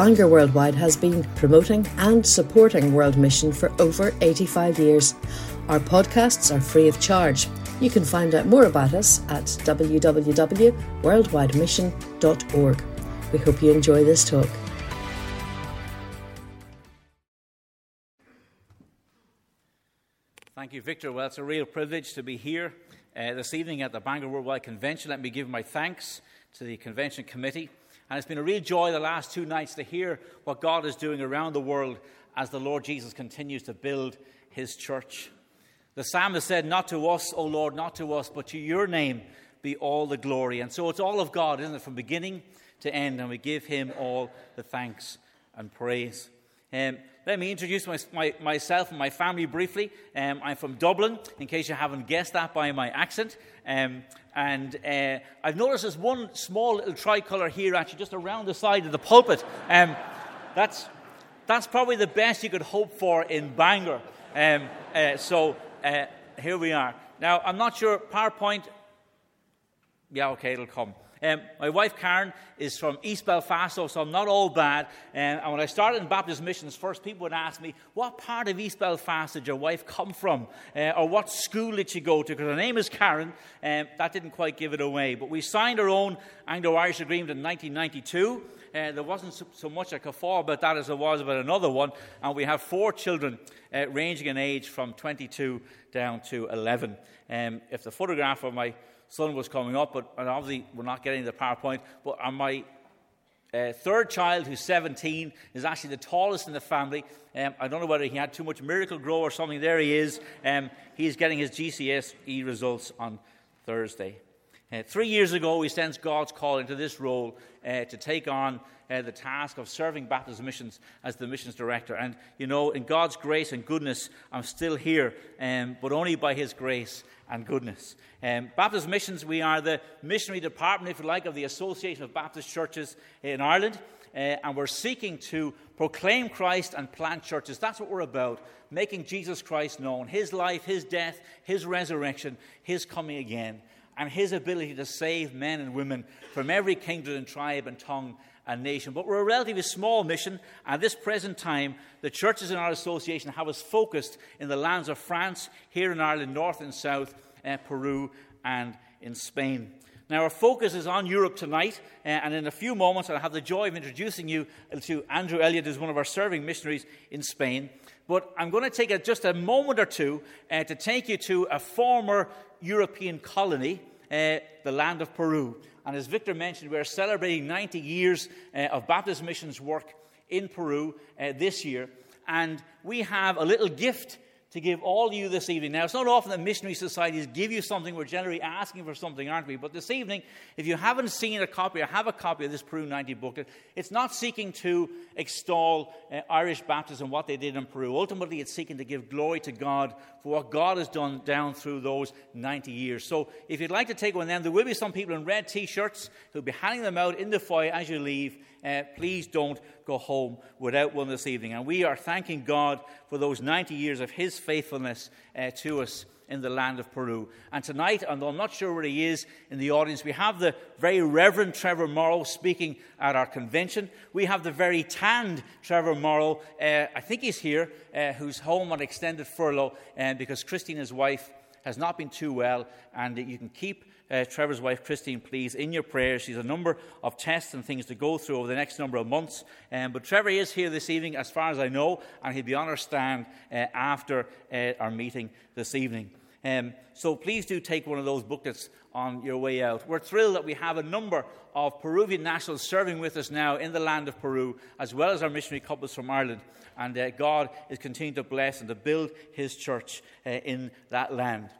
Bangor Worldwide has been promoting and supporting World Mission for over 85 years. Our podcasts are free of charge. You can find out more about us at www.worldwidemission.org. We hope you enjoy this talk. Thank you, Victor. Well, it's a real privilege to be here uh, this evening at the Bangor Worldwide Convention. Let me give my thanks to the convention committee. And it's been a real joy the last two nights to hear what God is doing around the world as the Lord Jesus continues to build his church. The psalmist said, Not to us, O Lord, not to us, but to your name be all the glory. And so it's all of God, isn't it, from beginning to end, and we give him all the thanks and praise. Um, let me introduce my, my, myself and my family briefly. Um, I'm from Dublin, in case you haven't guessed that by my accent. Um, and uh, I've noticed there's one small little tricolour here, actually, just around the side of the pulpit. Um, that's, that's probably the best you could hope for in Bangor. Um, uh, so uh, here we are. Now, I'm not sure, PowerPoint. Yeah, okay, it'll come. Um, my wife Karen is from East Belfast, so I'm not all bad. Um, and when I started in Baptist Missions first, people would ask me, What part of East Belfast did your wife come from? Uh, or what school did she go to? Because her name is Karen. Um, that didn't quite give it away. But we signed our own Anglo Irish agreement in 1992. Uh, there wasn't so, so much could fall about that as there was about another one. And we have four children uh, ranging in age from 22 down to 11. Um, if the photograph of my son was coming up, but and obviously we're not getting the PowerPoint. But my uh, third child, who's 17, is actually the tallest in the family. Um, I don't know whether he had too much Miracle-Gro or something. There he is. Um, he's getting his GCSE results on Thursday. Uh, three years ago, we sensed God's call into this role uh, to take on uh, the task of serving Baptist missions as the missions director. And, you know, in God's grace and goodness, I'm still here, um, but only by His grace and goodness. Um, Baptist Missions, we are the missionary department, if you like, of the Association of Baptist Churches in Ireland. Uh, and we're seeking to proclaim Christ and plant churches. That's what we're about, making Jesus Christ known, his life, his death, his resurrection, his coming again, and his ability to save men and women from every kindred and tribe and tongue and nation. But we're a relatively small mission. At this present time, the churches in our association have us focused in the lands of France, here in Ireland, north and south, uh, Peru, and in Spain. Now, our focus is on Europe tonight, uh, and in a few moments, I'll have the joy of introducing you to Andrew Elliott, who's one of our serving missionaries in Spain. But I'm going to take a, just a moment or two uh, to take you to a former European colony, uh, the land of Peru. And as Victor mentioned, we're celebrating 90 years uh, of Baptist missions work in Peru uh, this year. And we have a little gift to give all you this evening. Now, it's not often that missionary societies give you something. We're generally asking for something, aren't we? But this evening, if you haven't seen a copy or have a copy of this Peru 90 booklet, it's not seeking to extol uh, Irish Baptists and what they did in Peru. Ultimately, it's seeking to give glory to God for what God has done down through those 90 years. So, if you'd like to take one then, there will be some people in red t shirts who'll be handing them out in the foyer as you leave uh, please don't go home without one this evening. And we are thanking God for those 90 years of His faithfulness uh, to us in the land of Peru. And tonight, although I'm not sure where he is in the audience, we have the very Reverend Trevor Morrow speaking at our convention. We have the very tanned Trevor Morrow, uh, I think he's here, uh, who's home on extended furlough uh, because Christine, his wife, has not been too well, and you can keep uh, Trevor's wife, Christine, please, in your prayers. She's a number of tests and things to go through over the next number of months. Um, but Trevor is here this evening, as far as I know, and he'll be on our stand uh, after uh, our meeting this evening. Um, so please do take one of those booklets on your way out. We're thrilled that we have a number of Peruvian nationals serving with us now in the land of Peru, as well as our missionary couples from Ireland. And uh, God is continuing to bless and to build his church uh, in that land.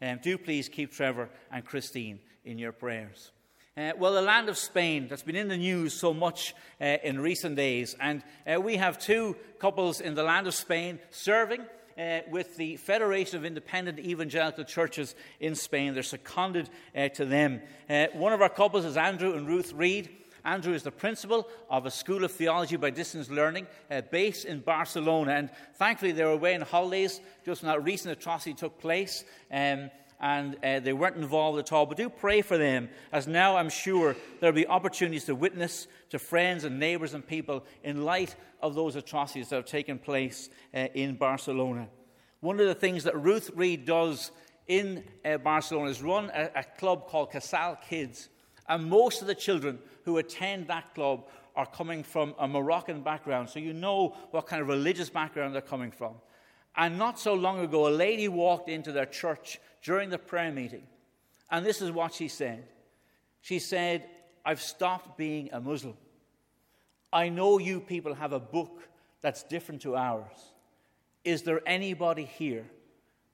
Um, do please keep Trevor and Christine in your prayers. Uh, well, the land of Spain that's been in the news so much uh, in recent days, and uh, we have two couples in the land of Spain serving uh, with the Federation of Independent Evangelical Churches in Spain. They're seconded uh, to them. Uh, one of our couples is Andrew and Ruth Reed. Andrew is the principal of a school of theology by distance learning uh, based in Barcelona. And thankfully, they were away on holidays just when that recent atrocity took place. Um, and uh, they weren't involved at all. But do pray for them, as now I'm sure there'll be opportunities to witness to friends and neighbours and people in light of those atrocities that have taken place uh, in Barcelona. One of the things that Ruth Reed does in uh, Barcelona is run a, a club called Casal Kids. And most of the children who attend that club are coming from a Moroccan background. So you know what kind of religious background they're coming from. And not so long ago, a lady walked into their church during the prayer meeting. And this is what she said She said, I've stopped being a Muslim. I know you people have a book that's different to ours. Is there anybody here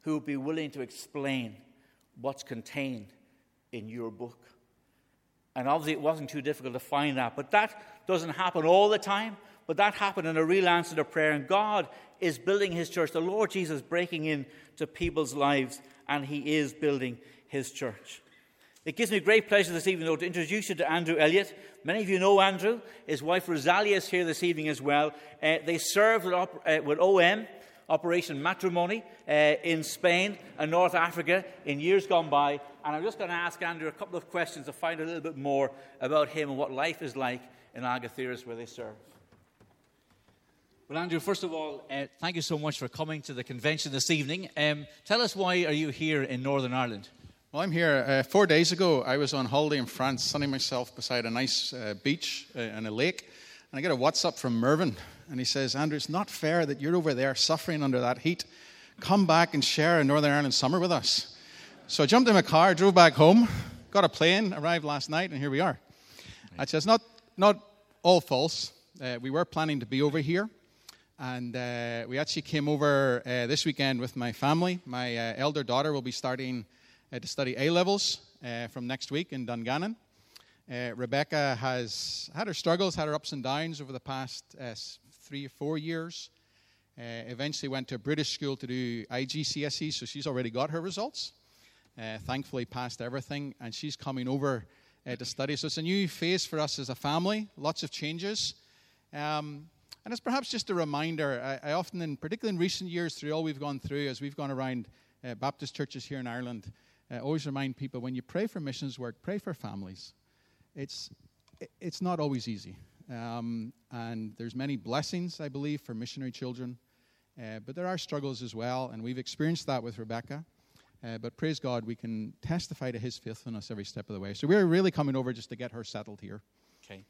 who would be willing to explain what's contained in your book? And obviously, it wasn't too difficult to find that. But that doesn't happen all the time. But that happened in a real answer to prayer. And God is building his church. The Lord Jesus breaking into people's lives, and he is building his church. It gives me great pleasure this evening, though, to introduce you to Andrew Elliott. Many of you know Andrew. His wife Rosalia is here this evening as well. Uh, they served with, op- uh, with OM Operation Matrimony uh, in Spain and North Africa in years gone by. And I'm just going to ask Andrew a couple of questions to find a little bit more about him and what life is like in Algeciras where they serve. Well, Andrew, first of all, uh, thank you so much for coming to the convention this evening. Um, tell us why are you here in Northern Ireland? Well, I'm here. Uh, four days ago, I was on holiday in France, sunning myself beside a nice uh, beach uh, and a lake, and I get a WhatsApp from Mervyn, and he says, Andrew, it's not fair that you're over there suffering under that heat. Come back and share a Northern Ireland summer with us. So I jumped in my car, drove back home, got a plane, arrived last night, and here we are. Right. That's not, not all false. Uh, we were planning to be over here, and uh, we actually came over uh, this weekend with my family. My uh, elder daughter will be starting uh, to study A levels uh, from next week in Dungannon. Rebecca has had her struggles, had her ups and downs over the past three or four years. Uh, eventually went to a British school to do IGCSE, so she's already got her results. Uh, thankfully, passed everything, and she's coming over uh, to study. So it's a new phase for us as a family, lots of changes. Um, and it's perhaps just a reminder. I, I, often, in, particularly in recent years, through all we've gone through, as we've gone around uh, Baptist churches here in Ireland, I always remind people when you pray for missions work, pray for families. It's, it's not always easy. Um, and there's many blessings, I believe, for missionary children. Uh, but there are struggles as well, and we've experienced that with Rebecca. Uh, but praise God, we can testify to his faithfulness every step of the way. So we're really coming over just to get her settled here. Okay.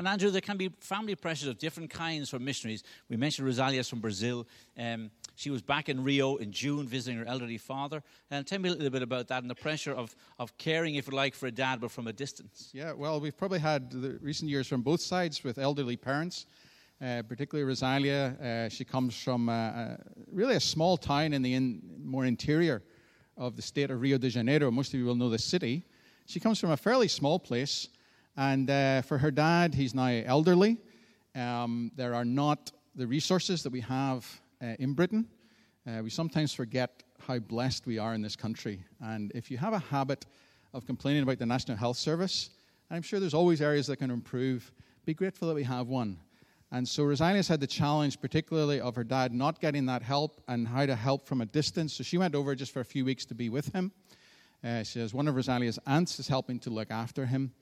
And Andrew, there can be family pressures of different kinds for missionaries. We mentioned Rosalia from Brazil. Um, she was back in Rio in June visiting her elderly father. And tell me a little bit about that and the pressure of, of caring, if you like, for a dad, but from a distance. Yeah, well, we've probably had the recent years from both sides with elderly parents. Uh, particularly Rosalia, uh, she comes from uh, uh really a small town in the in, more interior of the state of Rio de Janeiro. Most of you will know the city. She comes from a fairly small place, and uh, for her dad, he's now elderly. Um, there are not the resources that we have uh, in Britain. Uh, we sometimes forget how blessed we are in this country. And if you have a habit of complaining about the National Health Service, I'm sure there's always areas that can improve. Be grateful that we have one. And so Rosalia's had the challenge, particularly of her dad not getting that help and how to help from a distance. So she went over just for a few weeks to be with him. Uh, she has one of Rosalia's aunts is helping to look after him.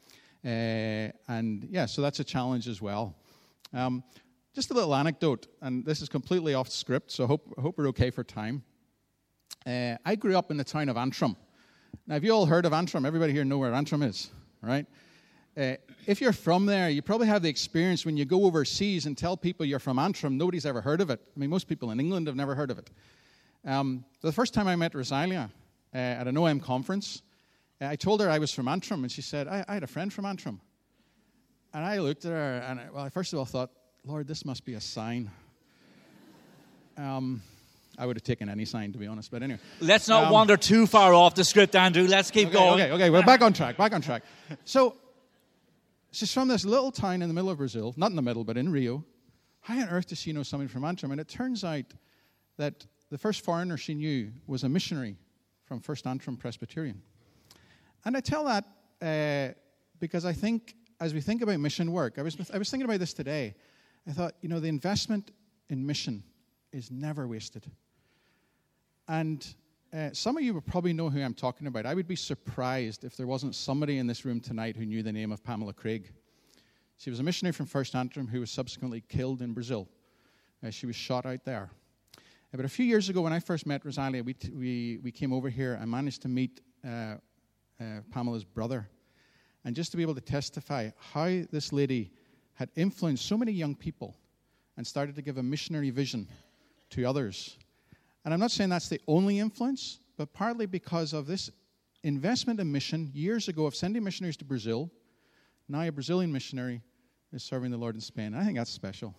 Uh, and yeah, so that's a challenge as well. Um, just a little anecdote, and this is completely off script, so I hope, hope we're okay for time. Uh, I grew up in the town of Antrim. Now, have you all heard of Antrim? Everybody here know where Antrim is, right? Uh, if you're from there, you probably have the experience when you go overseas and tell people you're from Antrim, nobody's ever heard of it. I mean, most people in England have never heard of it. Um, the first time I met Rosalia uh, at an OM conference, I told her I was from Antrim, and she said, I, I had a friend from Antrim. And I looked at her, and I, well, I first of all thought, Lord, this must be a sign. Um, I would have taken any sign, to be honest. But anyway. Let's not um, wander too far off the script, Andrew. Let's keep okay, going. Okay, okay. We're back on track. Back on track. So, she's from this little town in the middle of Brazil, not in the middle, but in Rio. How on earth does she know somebody from Antrim? And it turns out that the first foreigner she knew was a missionary from First Antrim Presbyterian. And I tell that uh, because I think, as we think about mission work, I was, I was thinking about this today. I thought, you know, the investment in mission is never wasted. And uh, some of you will probably know who I'm talking about. I would be surprised if there wasn't somebody in this room tonight who knew the name of Pamela Craig. She was a missionary from First Antrim who was subsequently killed in Brazil. Uh, she was shot out there. Uh, but a few years ago, when I first met Rosalia, we, t- we, we came over here. and managed to meet uh, Pamela's brother. And just to be able to testify how this lady had influenced so many young people and started to give a missionary vision to others. And I'm not saying that's the only influence, but partly because of this investment in mission years ago of sending missionaries to Brazil. Now a Brazilian missionary is serving the Lord in Spain. I think that's special,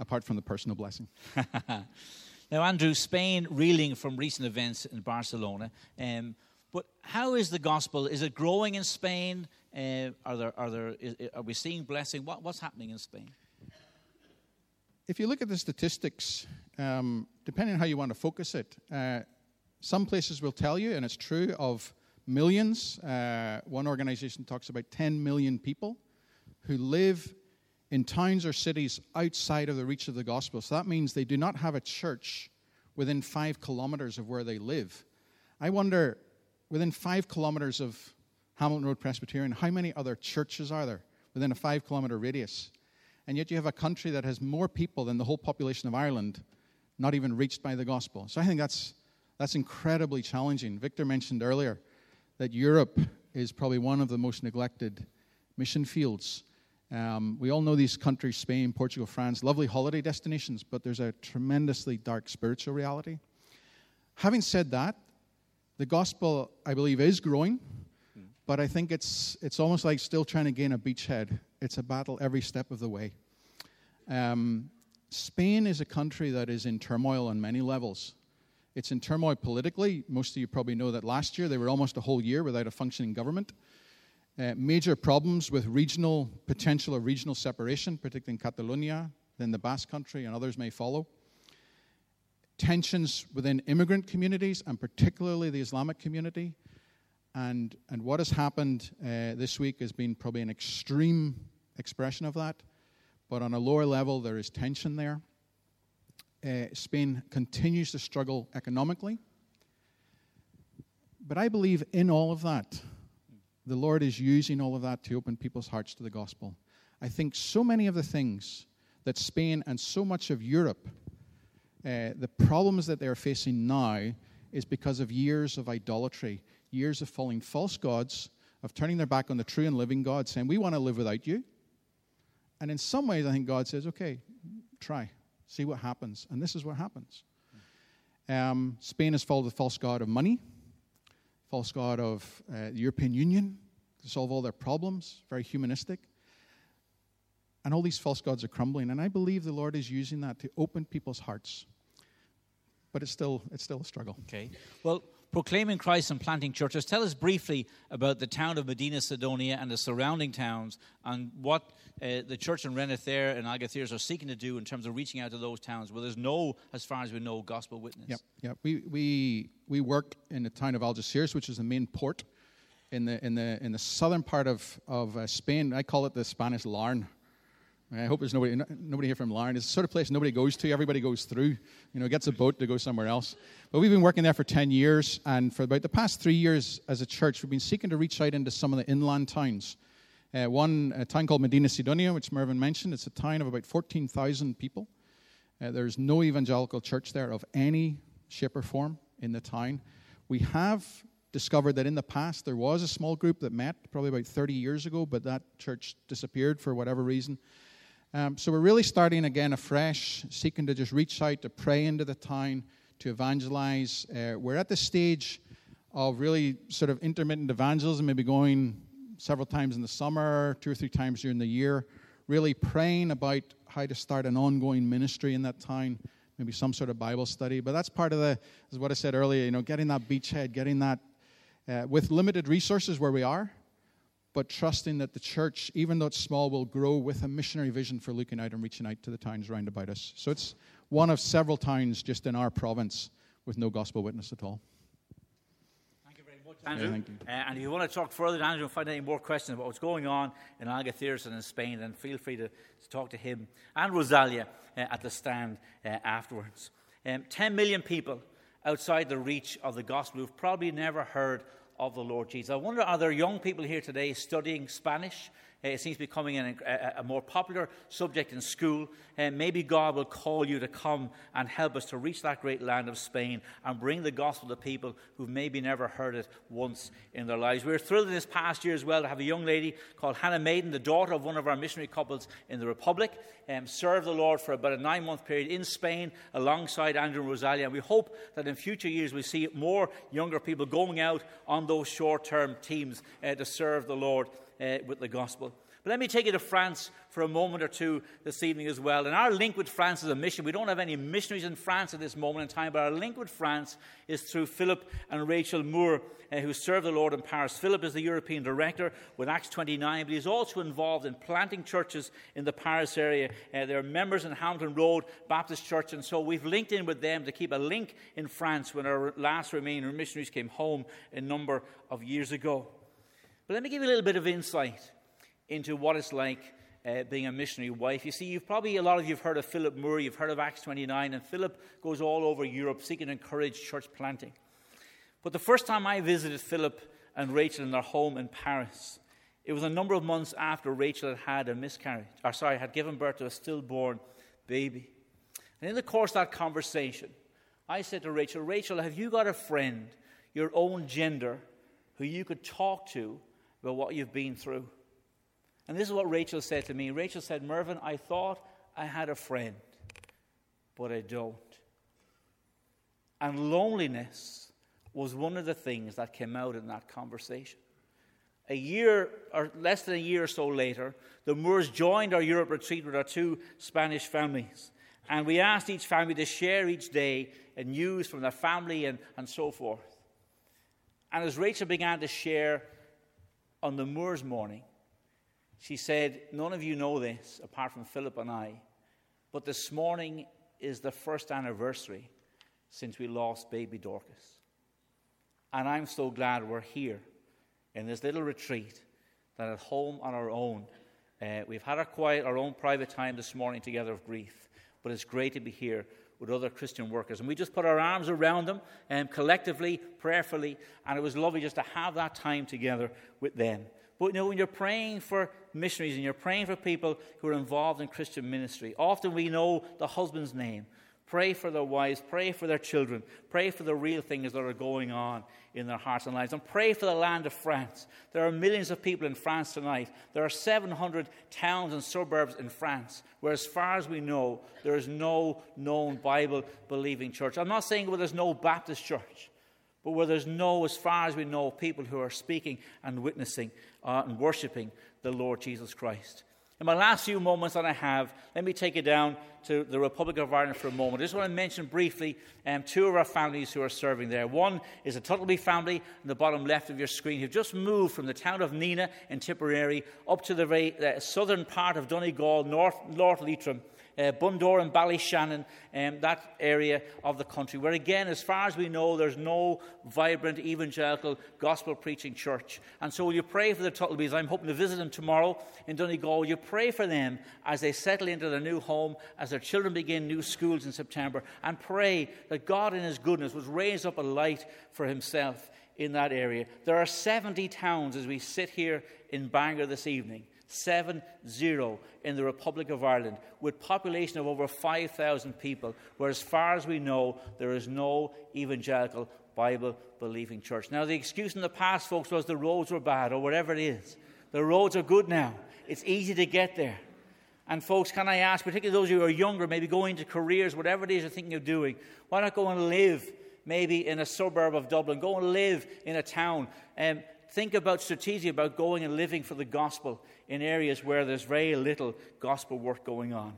apart from the personal blessing. now, Andrew, Spain reeling from recent events in Barcelona. Um, but how is the gospel? Is it growing in Spain? Uh, are there are there is, are we seeing blessing? What, what's happening in Spain? If you look at the statistics, um, depending on how you want to focus it, uh, some places will tell you, and it's true, of millions. Uh, one organization talks about 10 million people who live in towns or cities outside of the reach of the gospel. So that means they do not have a church within five kilometers of where they live. I wonder, within five kilometers of Hamilton Road Presbyterian, how many other churches are there within a five kilometer radius? And yet you have a country that has more people than the whole population of Ireland not even reached by the gospel. So I think that's, that's incredibly challenging. Victor mentioned earlier that Europe is probably one of the most neglected mission fields. Um, we all know these countries Spain, Portugal, France, lovely holiday destinations, but there's a tremendously dark spiritual reality. Having said that, the gospel, I believe, is growing, but I think it's, it's almost like still trying to gain a beachhead. It's a battle every step of the way. Um, Spain is a country that is in turmoil on many levels. It's in turmoil politically. Most of you probably know that last year they were almost a whole year without a functioning government. Uh, major problems with regional potential of regional separation, particularly in Catalonia, then the Basque Country, and others may follow. Tensions within immigrant communities, and particularly the Islamic community. And, and what has happened uh, this week has been probably an extreme expression of that. But on a lower level, there is tension there. Uh, Spain continues to struggle economically. But I believe in all of that, the Lord is using all of that to open people's hearts to the gospel. I think so many of the things that Spain and so much of Europe, uh, the problems that they're facing now, is because of years of idolatry, years of following false gods, of turning their back on the true and living God, saying, We want to live without you. And in some ways, I think God says, Okay, try, see what happens. And this is what happens. Um, Spain has followed the false god of money, false god of uh, the European Union to solve all their problems, very humanistic. And all these false gods are crumbling. And I believe the Lord is using that to open people's hearts. But it's still, it's still a struggle. Okay. Well, proclaiming Christ and planting churches. Tell us briefly about the town of Medina Sidonia and the surrounding towns and what uh, the church in Reneth there and Algeciras are seeking to do in terms of reaching out to those towns where there's no, as far as we know, gospel witness. Yep, yep. We, we, we work in the town of Algeciras, which is the main port in the, in the, in the southern part of, of uh, Spain. I call it the Spanish Larne. I hope there's nobody, nobody here from Larne. It's the sort of place nobody goes to. Everybody goes through, you know, gets a boat to go somewhere else. But we've been working there for 10 years, and for about the past three years as a church, we've been seeking to reach out into some of the inland towns. Uh, one a town called Medina Sidonia, which Mervyn mentioned, it's a town of about 14,000 people. Uh, there's no evangelical church there of any shape or form in the town. We have discovered that in the past there was a small group that met probably about 30 years ago, but that church disappeared for whatever reason. Um, so we're really starting again afresh, seeking to just reach out to pray into the town, to evangelize. Uh, we're at the stage of really sort of intermittent evangelism, maybe going several times in the summer, two or three times during the year, really praying about how to start an ongoing ministry in that town, maybe some sort of Bible study. But that's part of the, is what I said earlier, you know, getting that beachhead, getting that uh, with limited resources where we are, but trusting that the church, even though it's small, will grow with a missionary vision for looking out and reaching out to the towns round about us. So it's one of several towns just in our province with no gospel witness at all. Thank you very much, Andrew. Yeah, thank you. Uh, and if you want to talk further, Andrew, and find any more questions about what's going on in Algeciras and in Spain, then feel free to, to talk to him and Rosalia uh, at the stand uh, afterwards. Um, 10 million people outside the reach of the gospel who've probably never heard of the Lord Jesus. I wonder, are there young people here today studying Spanish? Uh, it seems to be becoming a, a, more popular subject in school. And uh, maybe God will call you to come and help us to reach that great land of Spain and bring the gospel to people who've maybe never heard it once in their lives. We were thrilled in this past year as well to have a young lady called Hannah Maiden, the daughter of one of our missionary couples in the Republic, um, serve the Lord for about a nine month period in Spain alongside Andrew and Rosalia. And we hope that in future years we see more younger people going out on those short term teams uh, to serve the Lord uh, with the gospel. But let me take you to France for a moment or two this evening as well. And our link with France is a mission. We don't have any missionaries in France at this moment in time, but our link with France is through Philip and Rachel Moore, uh, who serve the Lord in Paris. Philip is the European director with Acts 29, but he's also involved in planting churches in the Paris area. Uh, they're members in Hamilton Road Baptist Church, and so we've linked in with them to keep a link in France when our last remaining missionaries came home a number of years ago. But let me give you a little bit of insight into what it's like uh, being a missionary wife. You see, you've probably, a lot of you have heard of Philip Moore, you've heard of Acts 29, and Philip goes all over Europe seeking to encourage church planting. But the first time I visited Philip and Rachel in their home in Paris, it was a number of months after Rachel had had a miscarriage, or sorry, had given birth to a stillborn baby. And in the course of that conversation, I said to Rachel, Rachel, have you got a friend, your own gender, who you could talk to about what you've been through? And this is what Rachel said to me. Rachel said, Mervyn, I thought I had a friend, but I don't. And loneliness was one of the things that came out in that conversation. A year, or less than a year or so later, the Moores joined our Europe retreat with our two Spanish families. And we asked each family to share each day news from their family and, and so forth. And as Rachel began to share on the Moores morning, she said, None of you know this apart from Philip and I, but this morning is the first anniversary since we lost baby Dorcas. And I'm so glad we're here in this little retreat that at home on our own. Uh, we've had our quiet, our own private time this morning together of grief, but it's great to be here with other Christian workers. And we just put our arms around them um, collectively, prayerfully, and it was lovely just to have that time together with them. But you know, when you're praying for missionaries and you're praying for people who are involved in Christian ministry, often we know the husband's name. Pray for their wives, pray for their children, pray for the real things that are going on in their hearts and lives, and pray for the land of France. There are millions of people in France tonight. There are 700 towns and suburbs in France where, as far as we know, there is no known Bible believing church. I'm not saying where there's no Baptist church, but where there's no, as far as we know, people who are speaking and witnessing uh, and worshipping the Lord Jesus Christ. In my last few moments that I have, let me take you down to the Republic of Ireland for a moment. I just want to mention briefly um, two of our families who are serving there. One is a Tuttleby family in the bottom left of your screen who've just moved from the town of Nenagh in Tipperary up to the very, uh, southern part of Donegal, North, North Leitrim uh, Bundoran and Ballyshannon, um, that area of the country, where again, as far as we know, there's no vibrant evangelical gospel preaching church. And so, will you pray for the Tuttlebys? I'm hoping to visit them tomorrow in Donegal. Will you pray for them as they settle into their new home, as their children begin new schools in September, and pray that God, in His goodness, would raise up a light for Himself in that area. There are 70 towns as we sit here in Bangor this evening 7 0 in the Republic of Ireland, with population of over 5,000 people, where, as far as we know, there is no evangelical Bible believing church. Now, the excuse in the past, folks, was the roads were bad or whatever it is. The roads are good now, it's easy to get there. And, folks, can I ask, particularly those who are younger, maybe going into careers, whatever it is you're thinking of doing, why not go and live maybe in a suburb of Dublin? Go and live in a town. Um, think about strategy about going and living for the gospel in areas where there's very little gospel work going on.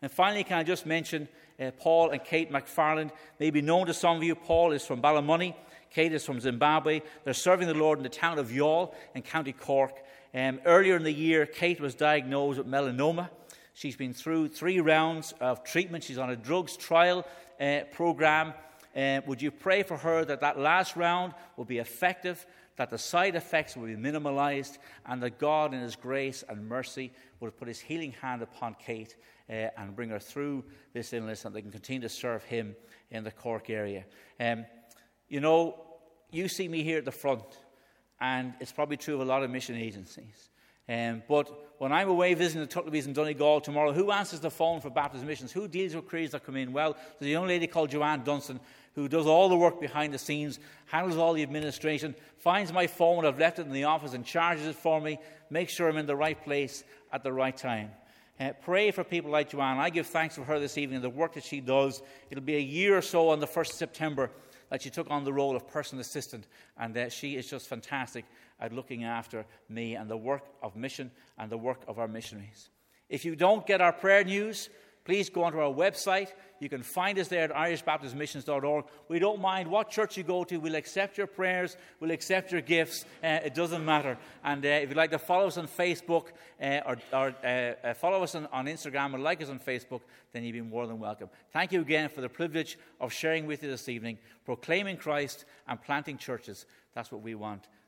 And finally, can I just mention uh, Paul and Kate McFarland? Maybe known to some of you, Paul is from Ballymoney, Kate is from Zimbabwe. They're serving the Lord in the town of Youghal in County Cork. Um, earlier in the year, Kate was diagnosed with melanoma. She's been through three rounds of treatment. She's on a drugs trial uh, program. Uh, would you pray for her that that last round will be effective, that the side effects will be minimalized, and that God, in His grace and mercy, will put His healing hand upon Kate uh, and bring her through this illness, and they can continue to serve Him in the Cork area. Um, you know, you see me here at the front, and it's probably true of a lot of mission agencies. Um, but when I'm away visiting the Tuttleby's in Donegal tomorrow, who answers the phone for Baptist missions? Who deals with queries that come in? Well, there's a young lady called Joanne Dunstan who does all the work behind the scenes, handles all the administration, finds my phone when I've left it in the office and charges it for me, makes sure I'm in the right place at the right time. Uh, pray for people like Joanne. I give thanks for her this evening, and the work that she does. It'll be a year or so on the 1st of September that she took on the role of personal assistant, and uh, she is just fantastic at looking after me and the work of mission and the work of our missionaries. If you don't get our prayer news, please go onto our website. You can find us there at irishbaptistmissions.org. We don't mind what church you go to. We'll accept your prayers. We'll accept your gifts. Uh, it doesn't matter. And uh, if you'd like to follow us on Facebook uh, or, or uh, uh, follow us on, on Instagram or like us on Facebook, then you'd be more than welcome. Thank you again for the privilege of sharing with you this evening, proclaiming Christ and planting churches. That's what we want